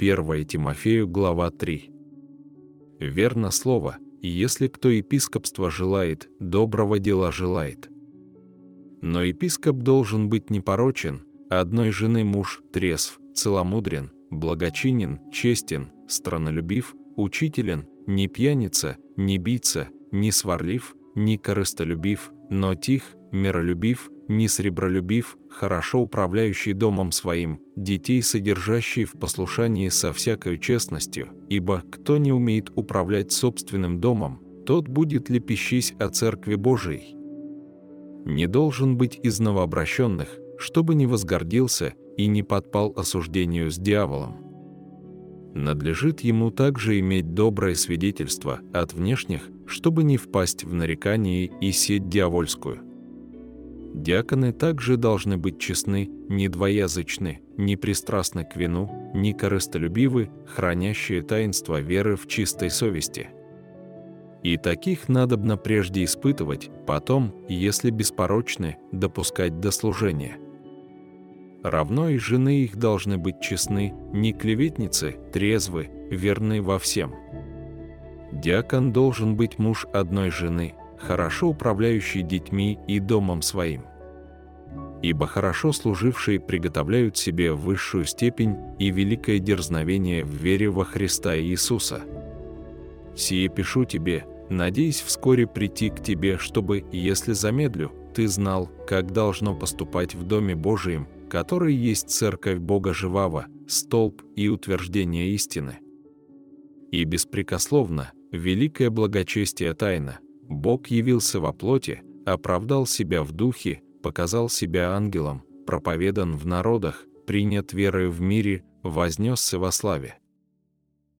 1 Тимофею, глава 3. Верно слово, если кто епископство желает, доброго дела желает. Но епископ должен быть непорочен, одной жены муж трезв, целомудрен, благочинен, честен, странолюбив, учителен, не пьяница, не бийца, не сварлив, не корыстолюбив, но тих, миролюбив, не сребролюбив, хорошо управляющий домом своим, детей содержащий в послушании со всякой честностью, ибо кто не умеет управлять собственным домом, тот будет лепещись о Церкви Божией. Не должен быть из новообращенных, чтобы не возгордился и не подпал осуждению с дьяволом. Надлежит ему также иметь доброе свидетельство от внешних, чтобы не впасть в нарекание и сеть дьявольскую. Диаконы также должны быть честны, не двоязычны, к вину, не корыстолюбивы, хранящие таинство веры в чистой совести. И таких надобно прежде испытывать, потом, если беспорочны, допускать до служения. Равно и жены их должны быть честны, не клеветницы, трезвы, верны во всем. Диакон должен быть муж одной жены, хорошо управляющий детьми и домом своим. Ибо хорошо служившие приготовляют себе высшую степень и великое дерзновение в вере во Христа Иисуса. Сие пишу тебе, надеясь вскоре прийти к тебе, чтобы, если замедлю, ты знал, как должно поступать в Доме Божием, который есть Церковь Бога Живаго, столб и утверждение истины. И беспрекословно, великое благочестие тайна – Бог явился во плоти, оправдал себя в духе, показал себя ангелом, проповедан в народах, принят верою в мире, вознесся во славе.